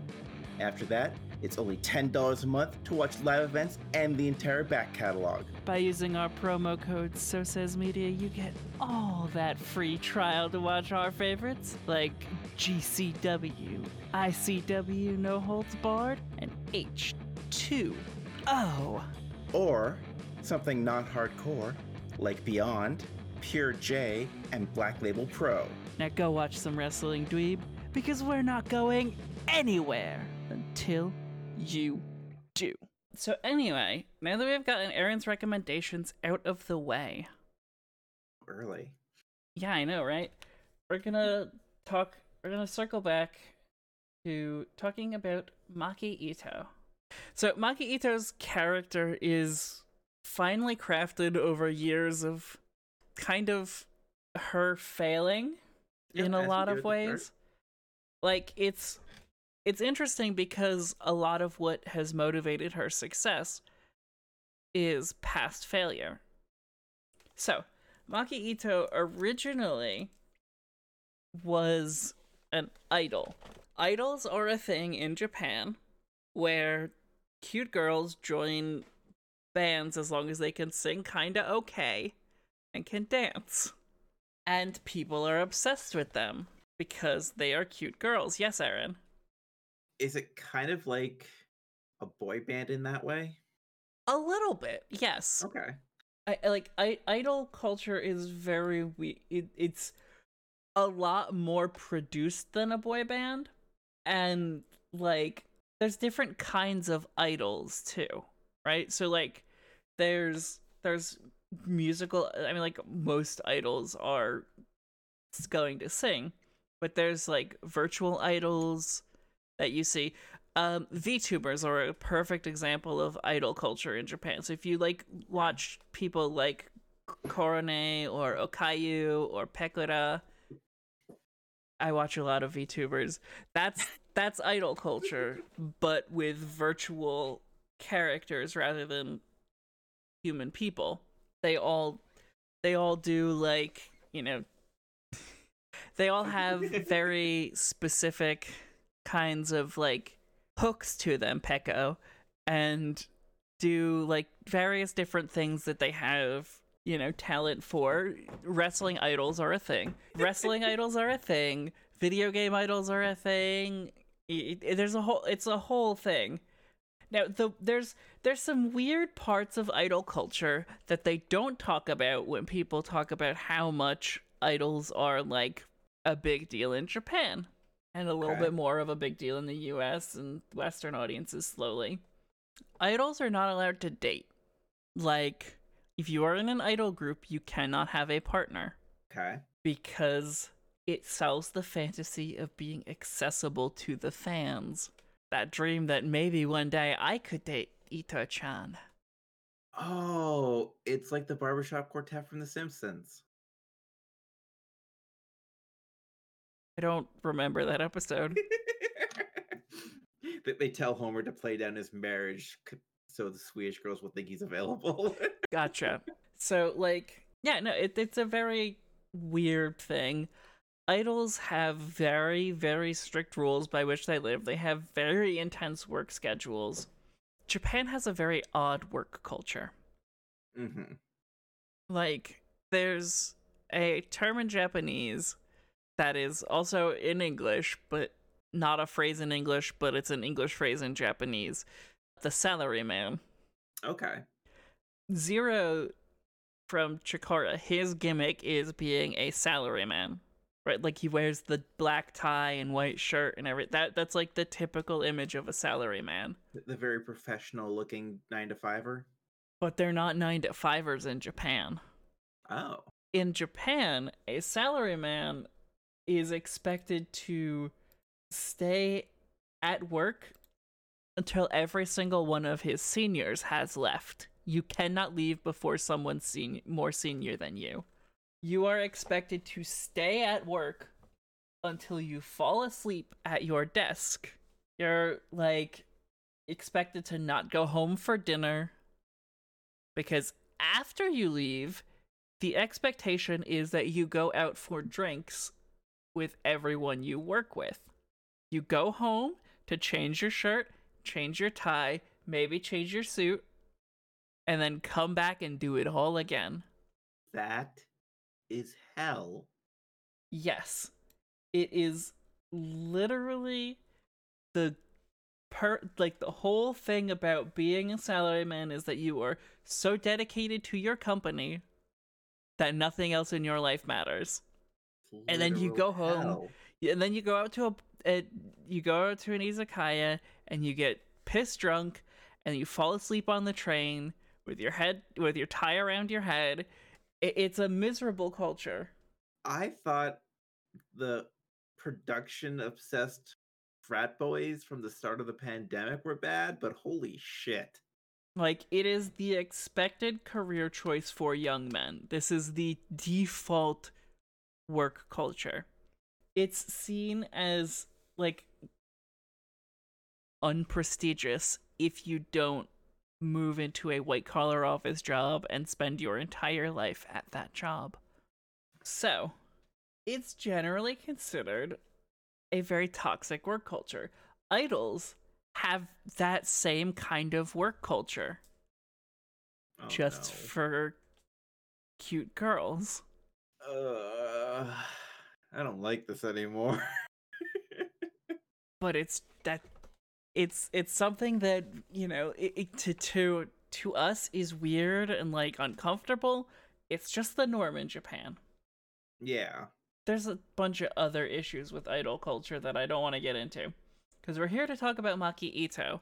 After that, it's only $10 a month to watch live events and the entire back catalog. By using our promo code So Says Media, you get all that free trial to watch our favorites like GCW, ICW No Holds Barred, and H2O. Or something not hardcore like Beyond, Pure J, and Black Label Pro. Now go watch some wrestling, dweeb, because we're not going anywhere until you do. So, anyway, now that we've gotten Erin's recommendations out of the way, Early. yeah, I know, right? We're gonna talk, we're gonna circle back to talking about Maki Ito. So, Maki Ito's character is finally crafted over years of kind of her failing in a lot of ways. Like, it's it's interesting because a lot of what has motivated her success is past failure. So, Maki Ito originally was an idol. Idols are a thing in Japan where cute girls join bands as long as they can sing kinda okay and can dance. And people are obsessed with them because they are cute girls. Yes, Erin is it kind of like a boy band in that way? A little bit, yes. Okay. I like I idol culture is very we it, it's a lot more produced than a boy band and like there's different kinds of idols too, right? So like there's there's musical I mean like most idols are going to sing, but there's like virtual idols, that you see. Um, VTubers are a perfect example of idol culture in Japan. So if you like watch people like Korone or Okayu or Pekora, I watch a lot of VTubers. That's that's idol culture, but with virtual characters rather than human people. They all they all do like, you know, they all have very specific kinds of like hooks to them, Peko, and do like various different things that they have, you know, talent for. Wrestling idols are a thing. Wrestling idols are a thing. Video game idols are a thing. It, it, there's a whole it's a whole thing. Now, the, there's there's some weird parts of idol culture that they don't talk about when people talk about how much idols are like a big deal in Japan and a little okay. bit more of a big deal in the US and Western audiences slowly. Idols are not allowed to date. Like, if you are in an idol group, you cannot have a partner. Okay. Because it sells the fantasy of being accessible to the fans. That dream that maybe one day I could date Ito chan. Oh, it's like the barbershop quartet from The Simpsons. I don't remember that episode. they tell Homer to play down his marriage so the Swedish girls will think he's available. gotcha. So, like, yeah, no, it, it's a very weird thing. Idols have very, very strict rules by which they live. They have very intense work schedules. Japan has a very odd work culture. Mm-hmm. Like, there's a term in Japanese that is also in English, but not a phrase in English, but it's an English phrase in Japanese. The salaryman. Okay. Zero from Chikara, his gimmick is being a salaryman. Right? Like he wears the black tie and white shirt and everything. That that's like the typical image of a salaryman. The, the very professional looking nine to fiver. But they're not nine to fivers in Japan. Oh. In Japan, a salaryman is expected to stay at work until every single one of his seniors has left. You cannot leave before someone's sen- more senior than you. You are expected to stay at work until you fall asleep at your desk. You're like expected to not go home for dinner because after you leave, the expectation is that you go out for drinks with everyone you work with. You go home to change your shirt, change your tie, maybe change your suit, and then come back and do it all again. That is hell. Yes. It is literally the per like the whole thing about being a salaryman is that you are so dedicated to your company that nothing else in your life matters. And then you go home, hell. And then you go out to a, a you go out to an izakaya and you get pissed drunk and you fall asleep on the train with your head with your tie around your head. It, it's a miserable culture. I thought the production obsessed frat boys from the start of the pandemic were bad, but holy shit. Like it is the expected career choice for young men. This is the default work culture. It's seen as like unprestigious if you don't move into a white collar office job and spend your entire life at that job. So, it's generally considered a very toxic work culture. Idols have that same kind of work culture, Oh, just no. for cute girls. Uh, I don't like this anymore. but it's that it's it's something that you know it, it, to to to us is weird and like uncomfortable. It's just the norm in japan. Yeah. there's a bunch of other issues with idol culture that i don't want to get into because we're here to talk about maki ito.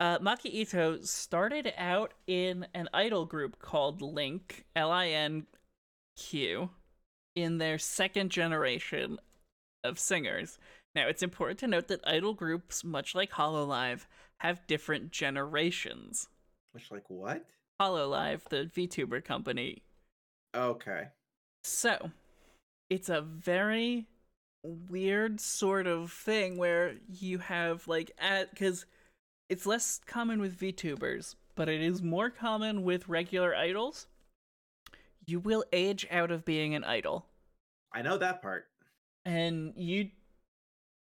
Uh, maki ito started out in an idol group called LinQ l-i-n-q in their second generation of singers now, it's important to note that idol groups, much like Hololive, have different generations. Which like what? Hololive, the VTuber company. Okay. So, it's a very weird sort of thing where you have like at because it's less common with VTubers, but it is more common with regular idols. You will age out of being an idol. I know that part. and you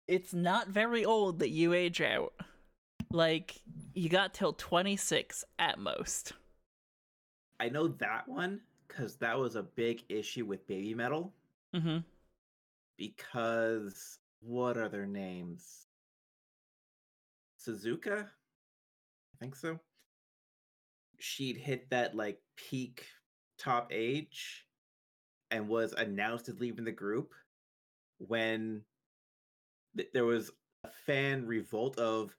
it's not very old that you age out like you got till 26 at most I know that one because that was a big issue with Baby Metal. mm-hmm Because what are their names? Suzuka? I think so. She'd hit that like peak top age and was announced as leaving the group when there was a fan revolt of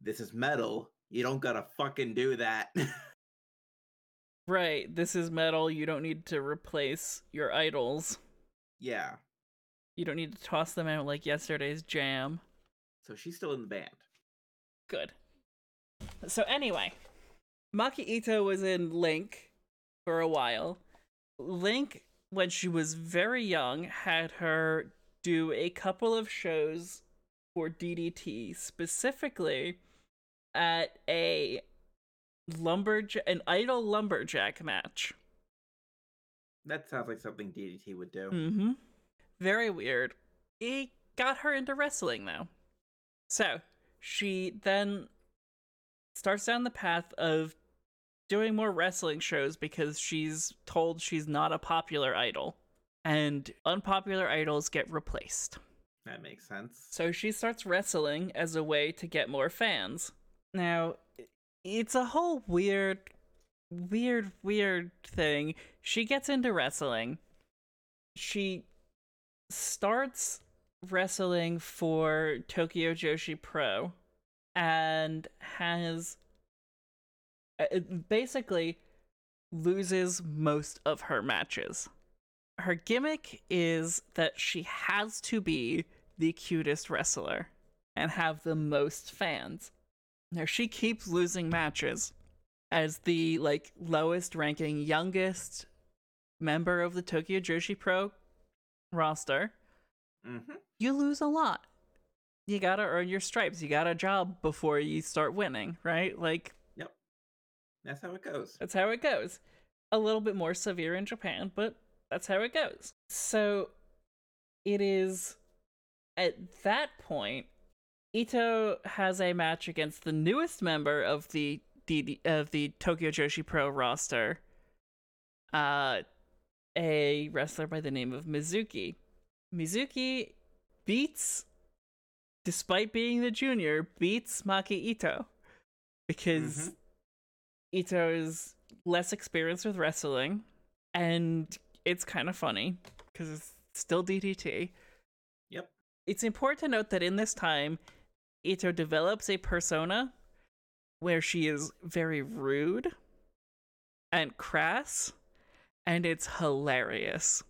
this is metal. You don't gotta fucking do that. right this is metal you don't need to replace your idols yeah. you don't need to toss them out like yesterday's jam So she's still in the band. good so anyway maki ito was in LinQ for a while LinQ when she was very young had her do a couple of shows for ddt specifically at a lumberjack an idol lumberjack match That sounds like something DDT would do. Mm-hmm. Very weird. It got her into wrestling though. So she then starts down the path of doing more wrestling shows because she's told she's not a popular idol. And unpopular idols get replaced. That makes sense. So she starts wrestling as a way to get more fans. Now, it's a whole weird, weird, weird thing. She gets into wrestling. She starts wrestling for Tokyo Joshi Pro and has uh, basically loses most of her matches. Her gimmick is that she has to be the cutest wrestler and have the most fans. Now she keeps losing matches as the like lowest ranking youngest member of the Tokyo Joshi Pro roster. Mm-hmm. You lose a lot. You gotta earn your stripes. You got a job before you start winning, right? Like Yep. That's how it goes. that's how it goes. A little bit more severe in Japan, but that's how it goes. So it is at that point Ito has a match against the newest member of the the of the Tokyo Joshi Pro roster. Uh a wrestler by the name of Mizuki. Mizuki beats despite being the junior beats Maki Ito because Mhm. Ito is less experienced with wrestling and it's kind of funny because it's still DDT. Yep. It's important to note that in this time, Ito develops a persona where she is very rude and crass, and it's hilarious.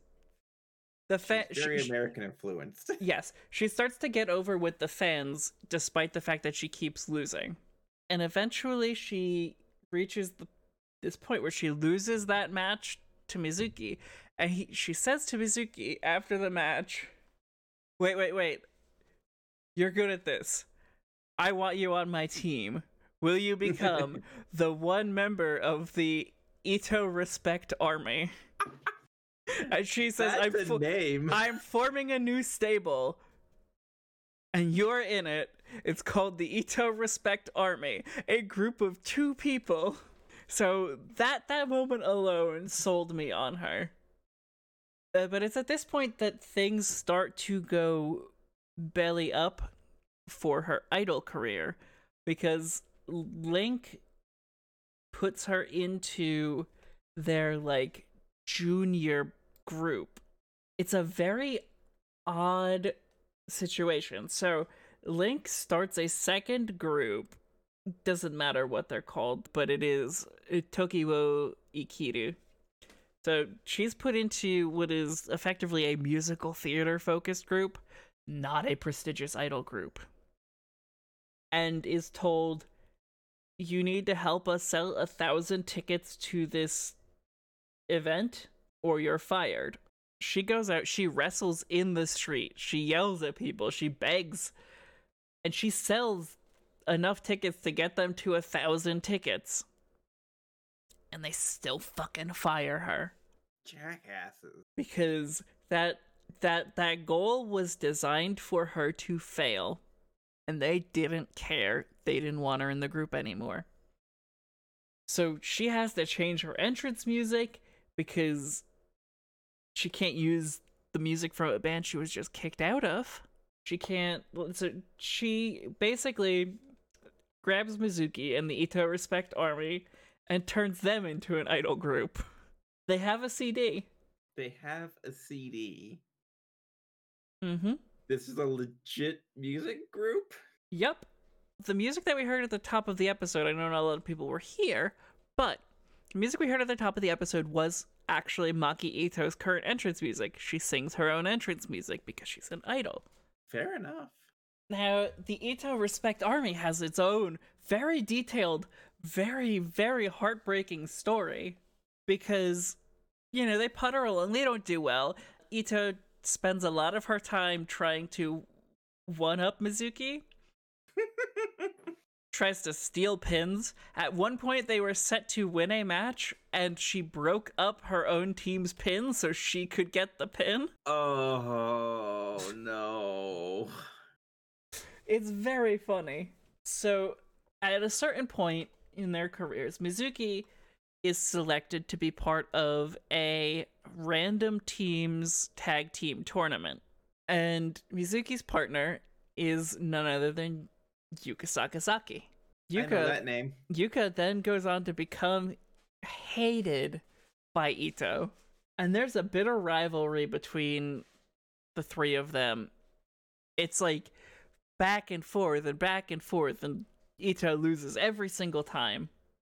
The fa- She's very she- American influenced. Yes, she starts to get over with the fans despite the fact that she keeps losing. And eventually she reaches the, this point where she loses that match to Mizuki. And he, she says to Mizuki after the match, Wait, wait, wait. You're good at this. I want you on my team. Will you become the one member of the Ito Respect Army? and she says, That's I'm fu- name. I'm forming a new stable, and you're in it. It's called the Ito Respect Army, a group of two people. So that that moment alone sold me on her. Uh, but it's at this point that things start to go belly up for her idol career because LinQ puts her into their like junior group. It's a very odd situation. So LinQ starts a second group. Doesn't matter what they're called, but it is Tokiwo Ikiru. So she's put into what is effectively a musical theater focused group, not a prestigious idol group. And is told, you need to help us sell a thousand tickets to this event or you're fired. She goes out, she wrestles in the street, she yells at people, she begs, and she sells enough tickets to get them to a thousand tickets. And they still fucking fire her Jackasses. because that that that goal was designed for her to fail. And they didn't care. They didn't want her in the group anymore. So she has to change her entrance music because she can't use the music from a band she was just kicked out of. She can't so she basically grabs mizuki and the ito respect army and turns them into an idol group they have a cd They have a CD. mm-hmm This is a legit music group. Yep. The music that we heard at the top of the episode, I know not a lot of people were here, but the music we heard at the top of the episode was actually Maki Ito's current entrance music. She sings her own entrance music because she's an idol. Fair enough. Now, the Ito Respect Army has its own very detailed, very, very heartbreaking story because, you know, they putter along, they don't do well. Ito spends a lot of her time trying to one up Mizuki, tries to steal pins. At one point, they were set to win a match, and she broke up her own team's pin so she could get the pin. Oh no. It's very funny. So, at a certain point in their careers, Mizuki is selected to be part of a random team's tag team tournament. And Mizuki's partner is none other than Yuka Sakazaki. I know that name. Yuka then goes on to become hated by Ito. And there's a bitter rivalry between the three of them. It's like back and forth and back and forth, and Ito loses every single time,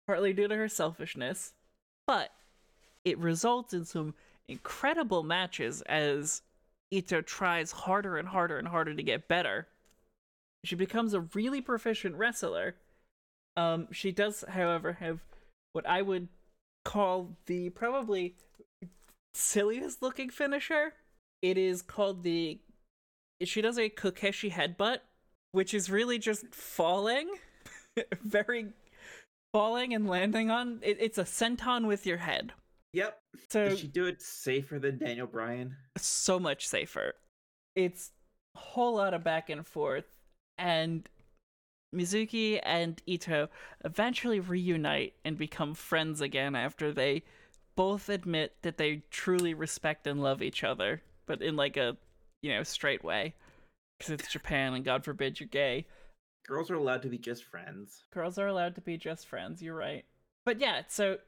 partly due to her selfishness. But it results in some incredible matches as Ito tries harder and harder and harder to get better. She becomes a really proficient wrestler. Um, she does, however, have what I would call the probably silliest looking finisher. It is called the. She does a Kokeshi headbutt, which is really just falling, very falling and landing on. It, it's a senton with your head. Yep. So Did she do it safer than Daniel Bryan? so much safer. It's a whole lot of back and forth, and Mizuki and Ito eventually reunite and become friends again after they both admit that they truly respect and love each other, but in like a, you know, straight way. Because it's Japan and God forbid you're gay. Girls are allowed to be just friends. Girls are allowed to be just friends, you're right. But yeah, so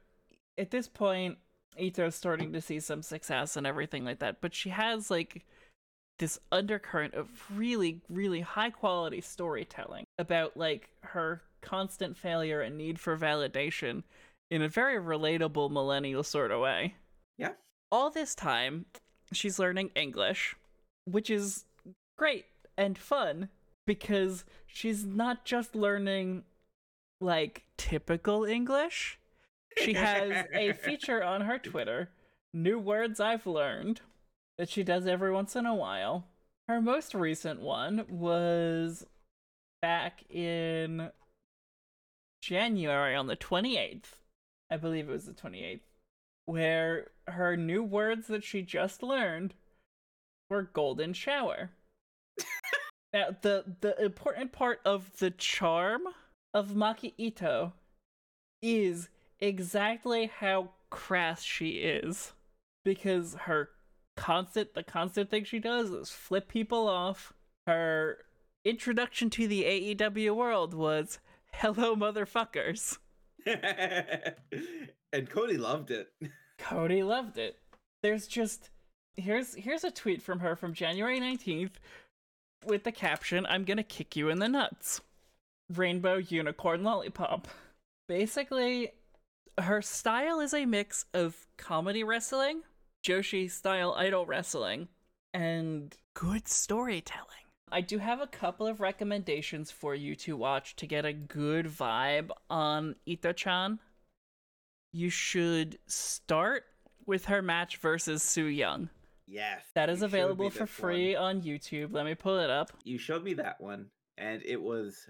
at this point, Ito's starting to see some success and everything like that, but she has like this undercurrent of really, really high quality storytelling about like her constant failure and need for validation in a very relatable millennial sort of way. Yeah. All this time, she's learning English, which is great and fun because she's not just learning like typical English. She has a feature on her Twitter, New Words I've Learned, that she does every once in a while. Her most recent one was back in January on the 28th. I believe it was the 28th, where her new words that she just learned were golden shower. now, the the important part of the charm of Maki Ito is exactly how crass she is. Because her constant the constant thing she does is flip people off. Her introduction to the AEW world was hello motherfuckers. And Cody loved it. Cody loved it. There's just here's here's a tweet from her from January 19th with the caption I'm to kick you in the nuts rainbow unicorn lollipop basically her style is a mix of comedy wrestling, Joshi style idol wrestling, and good storytelling. I do have a couple of recommendations for you to watch to get a good vibe on Ito-chan. You should start with her match versus Su Yung. Yes. That is available for free one. on YouTube. Let me pull it up. You showed me that one, and it was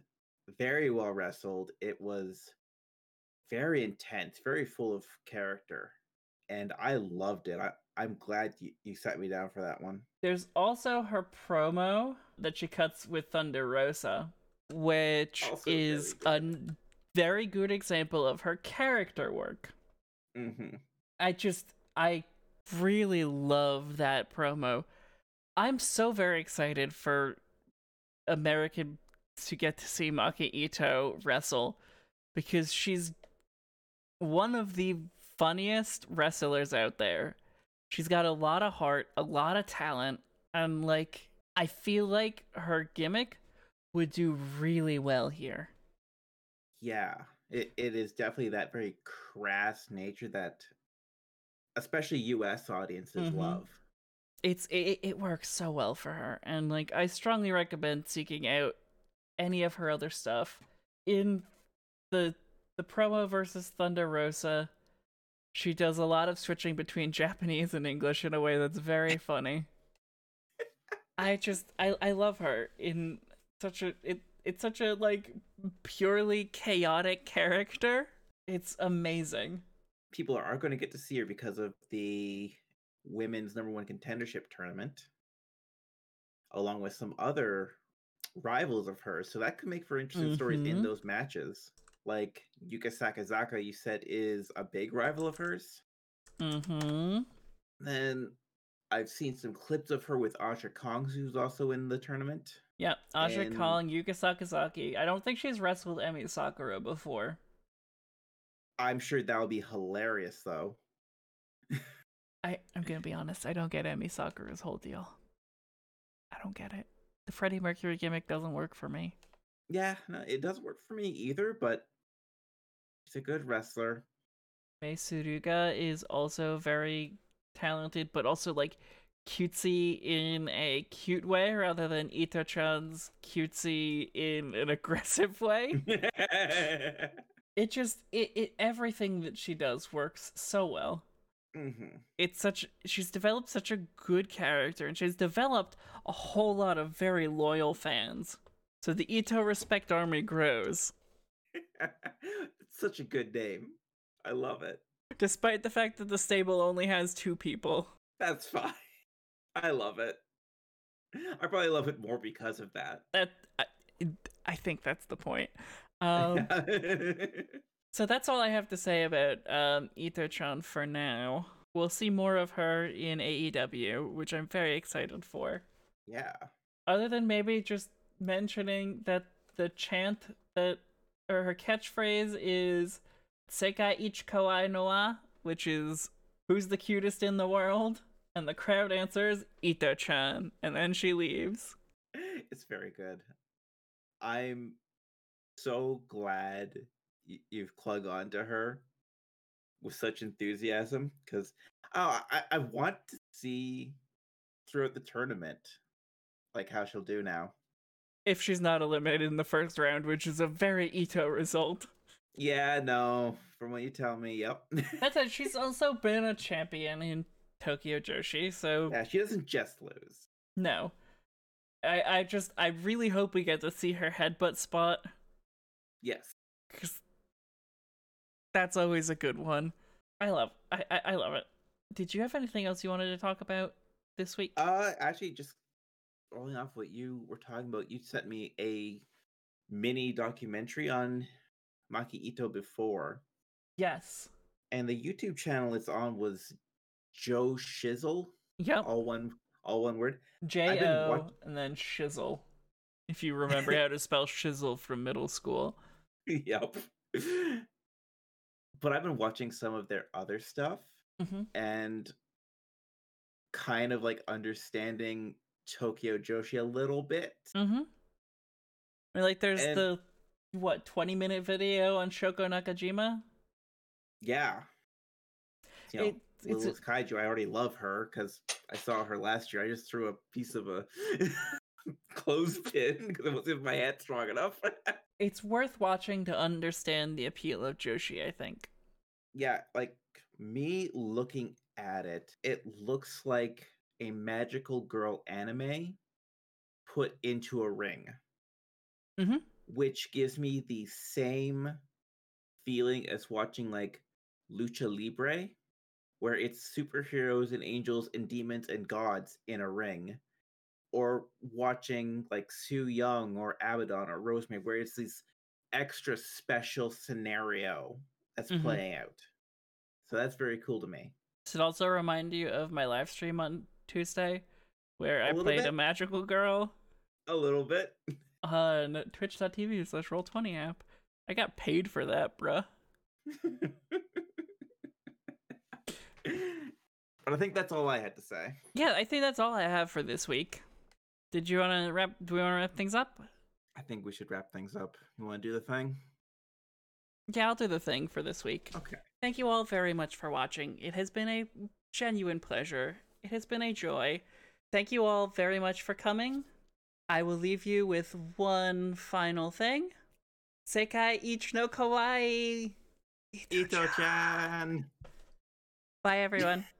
very well wrestled. It was very intense, very full of character, and I loved it. I, I'm glad you, you set me down for that one. There's also her promo that she cuts with Thunder Rosa, which Also is a very good example of her character work. Mm-hmm. I just, I really love that promo. I'm so very excited for American to get to see Maki Ito wrestle because she's one of the funniest wrestlers out there. She's got a lot of heart, a lot of talent, and like I feel like her gimmick would do really well here. Yeah, it, it is definitely that very crass nature that especially US audiences Mhm. love. It's it, it works so well for her, and like I strongly recommend seeking out any of her other stuff. In the the promo versus Thunder Rosa, she does a lot of switching between Japanese and English in a way that's very funny. I just I I love her in such a it it's such a like purely chaotic character. It's amazing. People are going to get to see her because of the women's number one contendership tournament, along with some other rivals of hers. So that could make for interesting stories in Mhm. those matches. like Yuka Sakazaki, you said is a big rival of hers. Mm-hmm. Then I've seen some clips of her with Aja Kong, who's also in the tournament. Yeah, Aja And- Kong, Yuka Sakazaki. I don't think she's wrestled Emi Sakura before. I'm sure that'll be hilarious, though. I, I'm gonna be honest, I don't get Emi Sakura's whole deal. I don't get it. The Freddie Mercury gimmick doesn't work for me. Yeah, no, it doesn't work for me either, but she's a good wrestler. Mei Suruga is also very talented, but also like cutesy in a cute way rather than Ito-chan's cutesy in an aggressive way. It just it, it everything that she does works so well. hmm It's such she's developed such a good character and she's developed a whole lot of very loyal fans. So the Ito respect army grows. it's such a good name. I love it. Despite the fact that the stable only has two people. That's fine. I love it. I probably love it more because of that. That I, I think that's the point. Um So that's all I have to say about um, Ito-chan for now. We'll see more of her in AEW, which I'm very excited for. yeah. Other than maybe just mentioning that the chant that or her catchphrase is Sekai ich kawaii no wa, which is who's the cutest in the world? And the crowd answers Ito-chan, and then she leaves. It's very good. I'm so glad you've clung on to her with such enthusiasm because oh, I, I want to see throughout the tournament like how she'll do now. If she's not eliminated in the first round, which is a very Ito result. Yeah, no, from what you tell me, yep. That said, she's also been a champion in Tokyo Joshi, so yeah, she doesn't just lose. no. I, I just I really hope we get to see her headbutt spot Yes. because that's always a good one. I love I, I I love it. Did you have anything else you wanted to talk about this week? Uh, actually, just rolling off what you were talking about, you sent me a mini documentary on Maki Ito before, yes. and the YouTube channel it's on was Joshizzle, Yep. all one, all one word. J been O watch- and then shizzle. If you remember how to spell shizzle from middle school. yep. But I've been watching some of their other stuff hmm and kind of like understanding Tokyo Joshi a little bit. Mm-hmm. Like there's And- the what, twenty minute video on Shoko Nakajima? Yeah. You know, It- it's a- Kaiju, I already love her because I saw her last year. I just threw a piece of a clothespin because I wasn't in my head strong enough. It's worth watching to understand the appeal of Joshi, I think. yeah, like me looking at it, it looks like a magical girl anime put into a ring. Mhm. Which gives me the same feeling as watching like Lucha Libre, where it's superheroes and angels and demons and gods in a ring. Or watching like Su Yung or Abaddon or Rosemary, where it's this extra special scenario that's Mhm. playing out. So that's very cool to me. Does it also remind you of my live stream on Tuesday, where A I played a magical girl A little bit. on twitch.tv slash roll20 app? I got paid for that, bruh. but I think that's all I had to say. Yeah, I think that's all I have for this week. Did you want to wrap? Do we want to wrap things up? I think we should wrap things up. You want to do the thing? Yeah, I'll do the thing for this week. Okay. Thank you all very much for watching. It has been a genuine pleasure. It has been a joy. Thank you all very much for coming. I will leave you with one final thing. Sekai ich no kawaii. Ito-chan. Bye, everyone.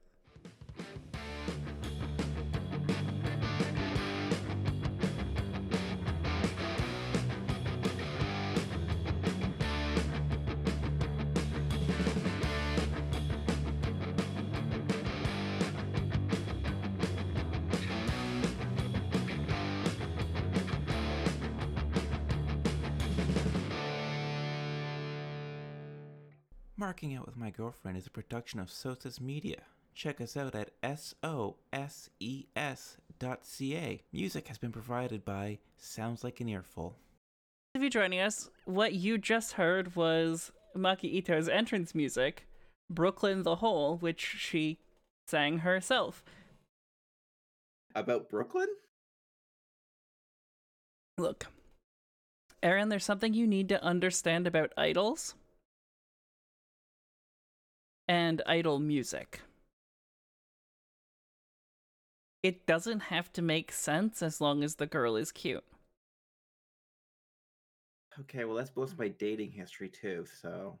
Marking Out with My Girlfriend is a production of Sosis Media. Check us out at S-O-S-E-S.ca. Music has been provided by Sounds Like an Earful. If you're joining us, what you just heard was Maki Ito's entrance music, Brooklyn the Whole, which she sang herself. About Brooklyn? Look, Erin, there's something you need to understand about idols and idol music. It doesn't have to make sense as long as the girl is cute. Okay, well that's most my dating history too, so